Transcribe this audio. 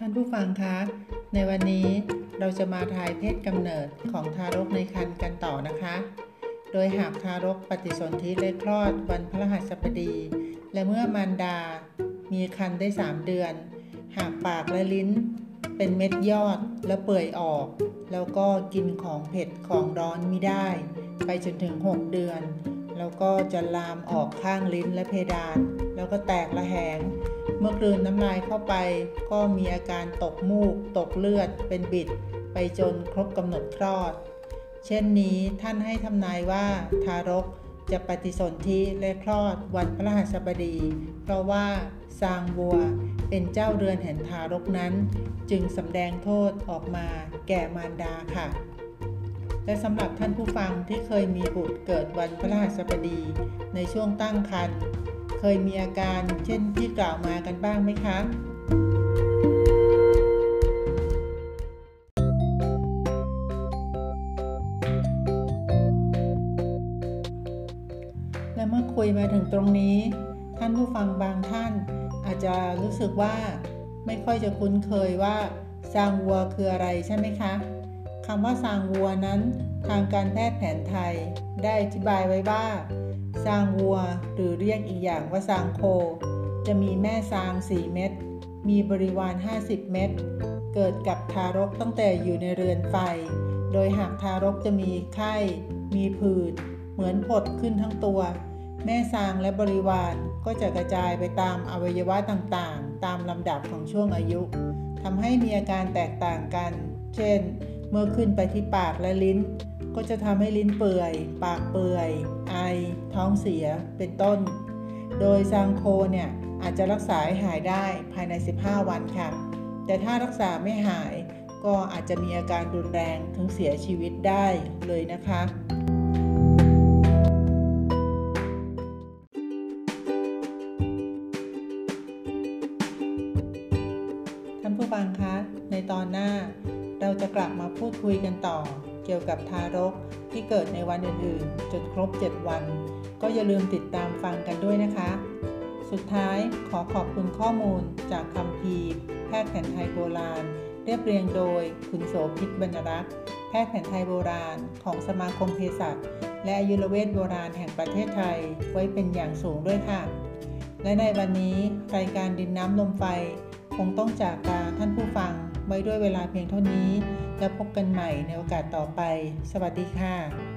ท่านผู้ฟังคะ ในวันนี้เราจะมาทายเพศกำเนิดของทารกในครรภ์กันต่อนะคะ โดยหากทารกปฏิสนธิและคลอดวันพฤหัสบดี และเมื่อมารดา มีครรภ์ได้ 3 เดือน หากปากและลิ้น เป็นเม็ดยอดและเปื่อยออก แล้วก็กินของเผ็ดของร้อนไม่ได้ ไปจนถึง 6 เดือน แล้วก็จะลามออกข้างลิ้นและเพดาน แล้วก็แตกระแหง เมื่อกลืนน้ำลายเข้าไป ก็มีอาการตกมูก ตกเลือด เป็นบิด ไปจนครบกำหนดคลอด เช่นนี้ท่านให้ทำนายว่าทารกจะปฏิสนธิและคลอดวันพฤหัสบดี เพราะว่าซางวัวเป็นเจ้าเรือนแห่งทารกนั้น จึงสำแดงโทษออกมาแก่มารดาค่ะ และสำหรับท่านผู้ฟังที่เคยมีบุตรเกิดวันพฤหัสบดี ในช่วงตั้งครรภ์ เคยมีอาการเช่นที่กล่าวมากันบ้างไหมคะและเมื่อคุยมาถึงตรงนี้ ท่านผู้ฟังบางท่านอาจจะรู้สึกว่าไม่ค่อยจะคุ้นเคยว่าซางวัวคืออะไรใช่ไหมคะคำว่าซางวัวนั้น ทางการแพทย์แผนไทย ได้อธิบายไว้ว่า ซางวัว หรือเรียกอีกอย่างว่าซางโค จะมีแม่ซาง 4 เม็ด มีบริวาร 50 เม็ด เกิดกับทารกตั้งแต่อยู่ในเรือนไฟ โดยหากทารกจะมีไข้ มีผื่น เหมือนผดขึ้นทั้งตัว แม่ซางและบริวารก็จะกระจายไปตามอวัยวะต่างๆ ตามลำดับของช่วงอายุทำให้มีอาการแตกต่างกัน เช่น เมื่อขึ้นไปที่ปากและลิ้น ก็จะทำให้ลิ้นเปื่อย ปากเปื่อย ไอ ท้องเสีย เป็นต้น โดยซางโคเนี่ยอาจจะรักษาให้หายได้ภายใน 15 วันค่ะ แต่ถ้ารักษาไม่หายก็อาจจะมีอาการรุนแรงถึงเสียชีวิตได้เลยนะคะ ท่านผู้ฟังคะ ในตอนหน้าเราจะกลับมาพูดคุยกันต่อ เกี่ยวกับทารกที่เกิดในวันอื่นๆ จนครบ 7 วัน ก็อย่าลืมติดตามฟังกันด้วยนะคะ สุดท้ายขอขอบคุณข้อมูลจากคำพีแพทย์แผนไทยโบราณ เรียบเรียงโดยคุณโสภิตบรรรักษ์แพทย์แผนไทยโบราณ ของสมาคมเภสัชและอายุรเวชโบราณแห่งประเทศไทยไว้เป็นอย่างสูงด้วยค่ะ และในวันนี้รายการดินน้ำลมไฟ คงต้องจากลาท่านผู้ฟัง ไว้ด้วยเวลาเพียงเท่านี้ แล้วพบกันใหม่ในโอกาสต่อไป สวัสดีค่ะ